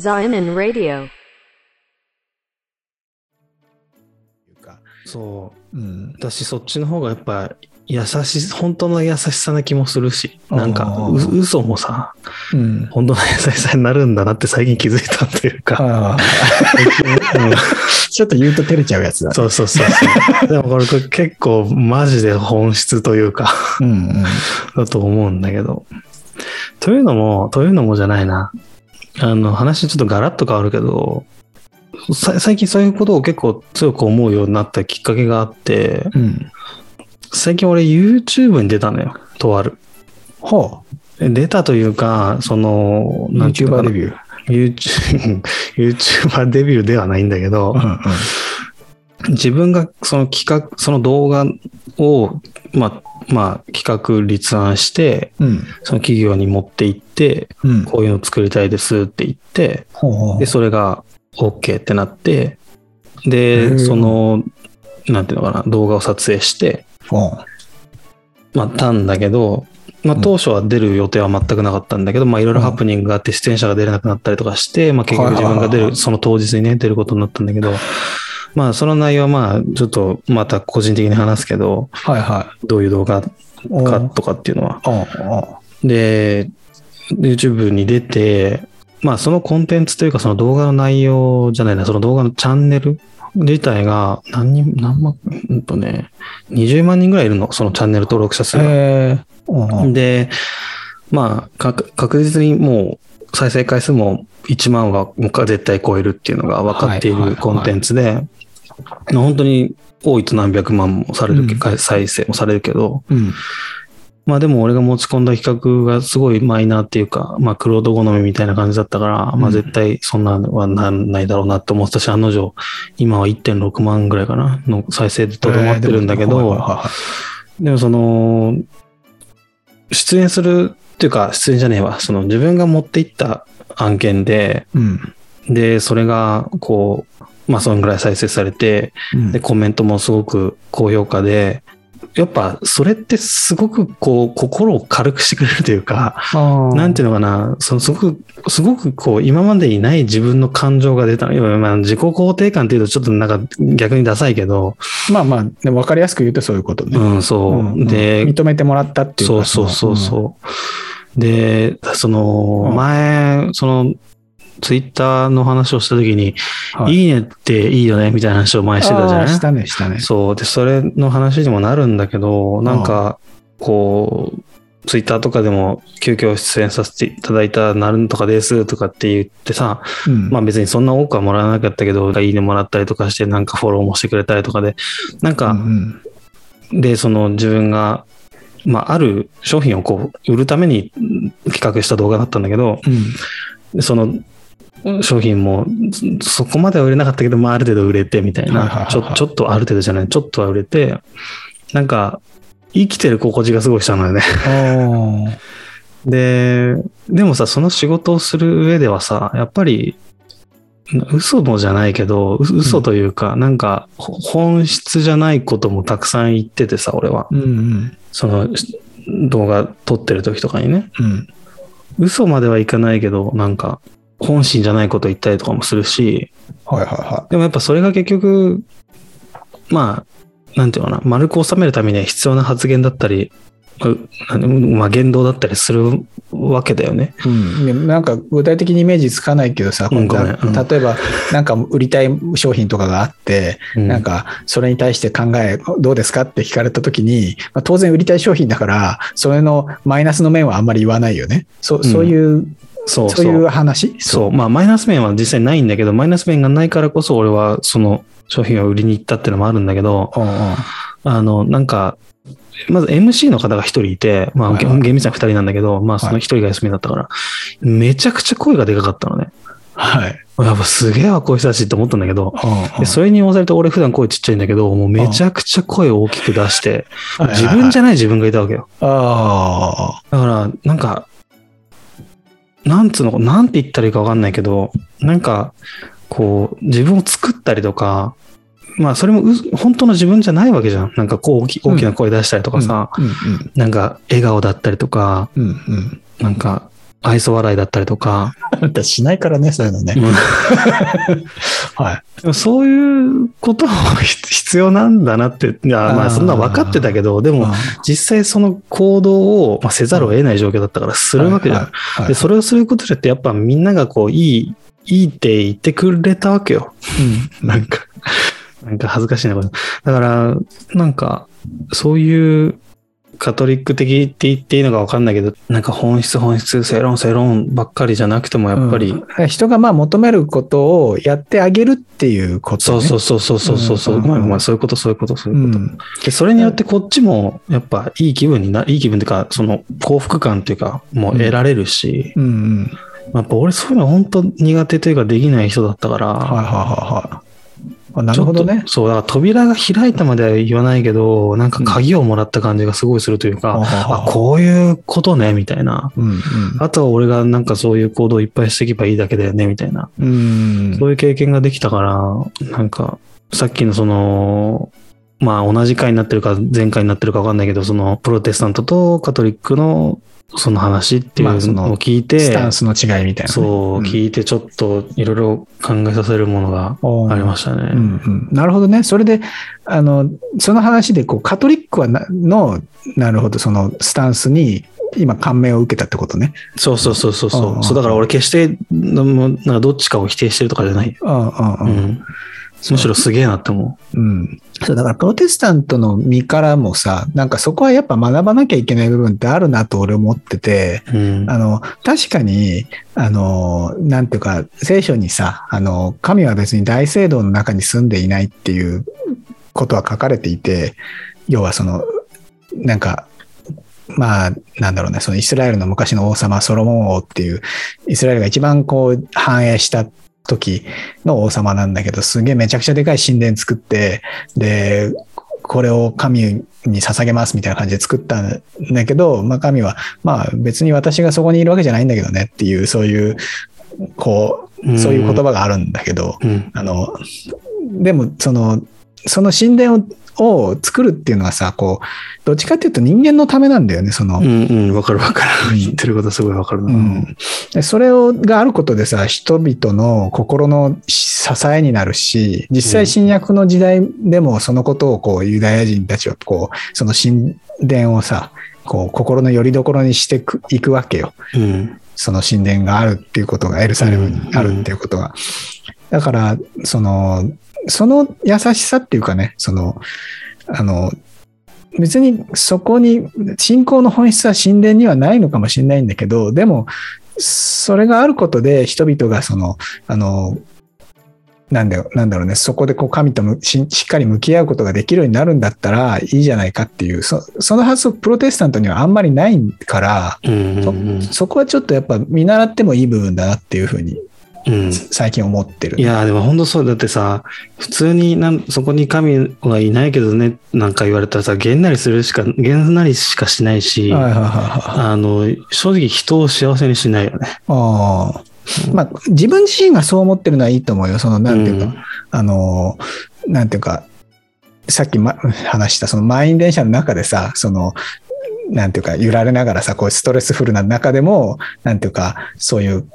Zion Radio. いうか、そう。うん。私そっちの方がやっぱ優しい、本当の優しさな気もするし、なんかう嘘もさ、うん。本当の優しさになるんだなって最近気づいたというか。ちょっと言うと照れちゃうやつだ。そうそうそうそう。でもこれ結構マジで本質というか、うんうん。だと思うんだけど。というのも、というのもじゃないな。あの、話ちょっとガラッと変わるけど、さ最近そういうことを結構強く思うようになったきっかけがあって、うん。最近俺 YouTube に出たのよ。とある。ほ出たというか、その、う。なんていうの YouTuber かなデビュー。YouTube YouTuber デビューではないんだけど、うんうん。自分がその企画、その動画を、まあ、まあ、企画立案して、うん。その企業に持って行って、うん。こういうの作りたいですって言って、ほうほうで、それが OK ってなって、へで、ー。その、なんていうのかな、動画を撮影して、ほまあ、たんだけど、まあ、うん。当初は出る予定は全くなかったんだけど、まあ、いろいろハプニングがあって、出演者が出れなくなったりとかして、まあ、結局自分が出る、その当日にね、出ることになったんだけど、まあ、その内容はまあ、ちょっとまた個人的に話すけど、う。はいはどういう動画い。かとかっていうのは。で、YouTube に出て、まあそのコンテンツというかその動画の内容じゃないな、その動画のチャンネル自体が何人、何万、うんとね、20万人ぐらいいるの、そのチャンネル登録者数が。で、まあ確確実にもう再生回数も1万は絶対超えるっていうのが分かっているコンテンツで、本当に多いと何百万もされるけ、う再生もされるけど、うん。まあでも俺が持ち込んだ企画がすごいマイナーっていうか、まあクロード好みみたいな感じだったから、まあ絶対そんなのはなんないだろうなって思ってたし、案の定、今は1.6万ぐらいかなの再生でとどまってるんだけど、はいはいはい。でもその、出演するっていうか、出演じゃねえわ、その自分が持っていった案件で、うん。で、それがこう、まあそんぐらい再生されて、うんで、コメントもすごく高評価で、やっぱそれってすごくこう心を軽くしてくれるというか、なんていうのかな、そのすごく、すごくこう今までにない自分の感情が出たの。まあ自己肯定感っていうとちょっとなんか逆にダサいけど、まあまあ、でも分かりやすく言うとそういうことね。うん、そう。うんうんで、認めてもらったっていうかそうそうそうそう。で、そのうん。前、そのツイッターの話をした時に、はい。いいねっていいよねみたいな話を前してたじゃない？したね、したね。そう。で、それの話にもなるんだけど、なんか、こう、ツイッターとかでも急遽出演させていただいたなんとかですとかって言ってさ、うん。まあ別にそんな多くはもらわなかったけど、いいねもらったりとかして、なんかフォローもしてくれたりとかで、なんうか、ん。で、その自分が、まあある商品をこう、売るために企画した動画だったんだけど、うん。その商品もそこまでは売れなかったけど、まあ、ある程度売れてみたいはいはいはいは、い。なちょちょっとある程度じゃない、ちょっとは売れて、なんか生きてる心地がすごいしたのよね。で、でもさ、その仕事をする上ではさ、やっぱり、嘘もじゃないけど、う嘘というか、なんかほ本質じゃないこともたくさん言っててさ、俺は。うんうん。その動画撮ってる時とかにね。うん。嘘まではいかないけど、なんか、本心じゃないこと言ったりとかもするし、はいはいはでもやっぱそれが結局、まあ、なんていうのかな、丸く収めるためには必要な発言だったり、まあ言動だったりするわけだよね。い。うんなんか具体的にイメージつかないけどさ、うんこうんうん例えばなんか売りたい商品とかがあって、うんなんかそれに対して考えどうですかって聞かれた時に、まあ、当然売りたい商品だから、それのマイナスの面はあんまり言わないよね。そそういう、そうそういう話？そう。まあ、マイナス面は実際ないんだけど、マイナス面がないからこそ、俺はその商品を売りに行ったっていうのもあるんだけど、うんうんあの、なんか、まず MC の方が一人いて、まあ、厳密には二人なんだけど、まあ、その一人が休みだったから、めちゃくちゃ声がでかかったのね。はい。やっぱすげえわ、こういう人たちって思ったんだけど、それに押されて俺普段声ちっちゃいんだけど、もうめちゃくちゃ声を大きく出して、自分じゃない自分がいたわけよ。あだから、なんか、なんつうの、なんて言ったらいいかわかんないけど、なんか、こう、自分を作ったりとか、まあ、それもう本当の自分じゃないわけじゃん。なんか、こう大き、大きな声出したりとあ。かさ、うんうんなんか、笑顔だったりとか、うんうんなんか、愛想笑いだったりとか。しないからね、そういうのね。はい。そういうことも必要なんだなって、いやまあそんな分かってたけど、でも実際その行動を、まあ、せざるを得ない状況だったからするわけじゃん。はいはいはいで、それをすることでってやっぱみんながこう、いい、いいって言ってくれたわけよ。うん なんか、なんか恥ずかしいなこと。だから、なんか、そういうカトリック的って言っていいのか分かんないけど、なんか本質本質、正論正論ばっかりじゃなくてもやっぱり、うん人がまあ求めることをやってあげるっていうこと、ね。そうそうそうそうそうそうそう、うんごめんごめんそういうことそういうことそういうこと、うんでそれによってこっちもやっぱいい気分にないい気分っていうかその幸福感っていうかもう得られるし、うんうん。やっぱ俺そういうの本当苦手というかできない人だったから、はいはいはいはい。あなるほどね。そう、だから扉が開いたまでは言わないけど、なんか鍵をもらった感じがすごいするというか、はははあ、こういうことね、みたいな。うんあとは俺がなんかそういう行動をいっぱいしていけばいいだけだよね、みたいな。うん。うん。そういう経験ができたから、なんか、さっきのその、まあ同じ回になってるか前回になってるかわかんないけど、そのプロテスタントとカトリックのその話っていうののを聞いて、スタンスの違いみたいなね、そう、ん聞いてちょっといろいろ考えさせるものがありましたね。うんうん、なるほどね。それで、あの、その話で、こう、カトリックはなの、なるほど、そのスタンスに、今、感銘を受けたってことね。そうそうそうそうそう。そうだから俺決して、どっちかを否定してるとかじゃない。うんうんううん。ん。むしろすげえなって思うん。そう、だから、プロテスタントの身からもさ、なんかそこはやっぱ学ばなきゃいけない部分ってあるなと俺思ってて、う。うん。あの、確かに、あの、なんていうか、聖書にさ、あの、神は別に大聖堂の中に住んでいないっていうことは書かれていて、要はその、なんか、まあ、なんだろうね、そのイスラエルの昔の王様、ソロモン王っていう、イスラエルが一番こう、繁栄した時の王様なんだけど、すげえめちゃくちゃでかい神殿作って、で、これを神に捧げますみたいな感じで作ったんだけど、まあ神は、まあ別に私がそこにいるわけじゃないんだけどねっていう、そういう、こう、そういう言葉があるんだけど、うん。あの、でもその、その神殿をを作るっていうのはさ、こう、どっちかっていうと人間のためなんだよね、その、うんうん。わかるわかる。うん言ってることすごいわかるな。うんでそれをがあることでさ、人々の心の支えになるし、実際新約の時代でもそのことをこうユダヤ人たちはこう、その神殿をさ、こう心の拠り所にしてくいくわけよ。うん。その神殿があるっていうことが、エルサレムにあるっていうことが。だから、その、その優しさっていうかね、その、あの、別にそこに、信仰の本質は神殿にはないのかもしれないんだけど、でも、それがあることで人々がその、あの、なんだよ、なんだろうね、そこでこう神とむししっかり向き合うことができるようになるんだったらいいじゃないかっていう、そその発想、プロテスタントにはあんまりないから、うんうんそこはちょっとやっぱ見習ってもいい部分だなっていうふうにうん。最近思ってる。いやーでも本当そうだってさ普通になんそこに神はいないけどねなんか言われたらさげんなりするしかげんなりしかしないし、はいはいはいはい。あの正直人を幸せにしないよね。ああ。まあ、自分自身がそう思ってるのはいいと思うよ。その、なんていうか、うんあの、なんていうか、さっき、ま、話したその満員電車の中でさ、その、なんていうか、揺られながらさ、こうストレスフルな中でも、なんていうか、そういう、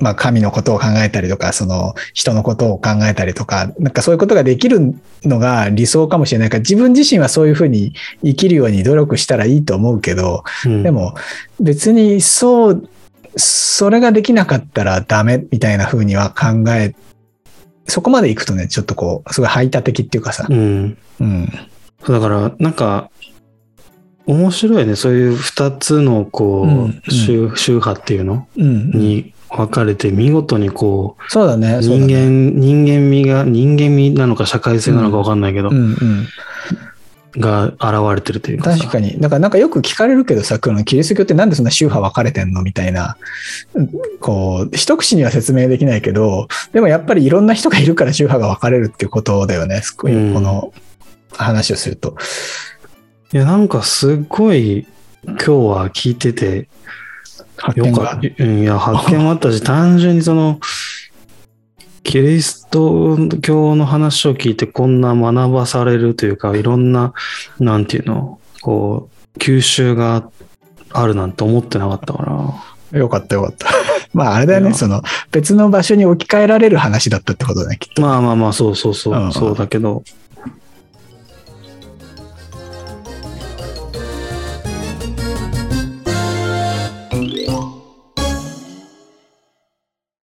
まあ、神のことを考えたりとか、その人のことを考えたりとか、なんかそういうことができるのが理想かもしれない。から、自分自身はそういうふうに生きるように努力したらいいと思うけど、うん。でも別にそう、それができなかったらダメみたいな風には考え、そこまで行くとね、ちょっとこう、すごい排他的っていうかさ、うん、うん。そうだからなんか面白いね。そういう2つのこう、うんうん。宗宗派っていうの？うん。に分かれて見事にこそうだね。うそうだ人ね間、人間味が人間味なのか社会性なのか分かんないけど、うんうん。が現れてるというかさ確かに。だからなんかよく聞かれるけどさ、このキリスト教ってなんでそんな宗派分かれてんのみたいな、うんこう、一口には説明できないけど、でもやっぱりいろんな人がいるから宗派が分かれるっていうことだよね。すごいうんこの話をすると。いや、なんかすっごい今日は聞いててよ発見がかった。うんいや、発見もあったし、単純にその、キリスト教の話を聞いてこんな学ばされるというか、いろんな、なんていうの、こう、吸収があるなんて思ってなかったから、よかったよかった。まああれだよね、その別の場所に置き換えられる話だったってことだね、きっと。まあまあまあ、そうそうそう、うんそうだけど、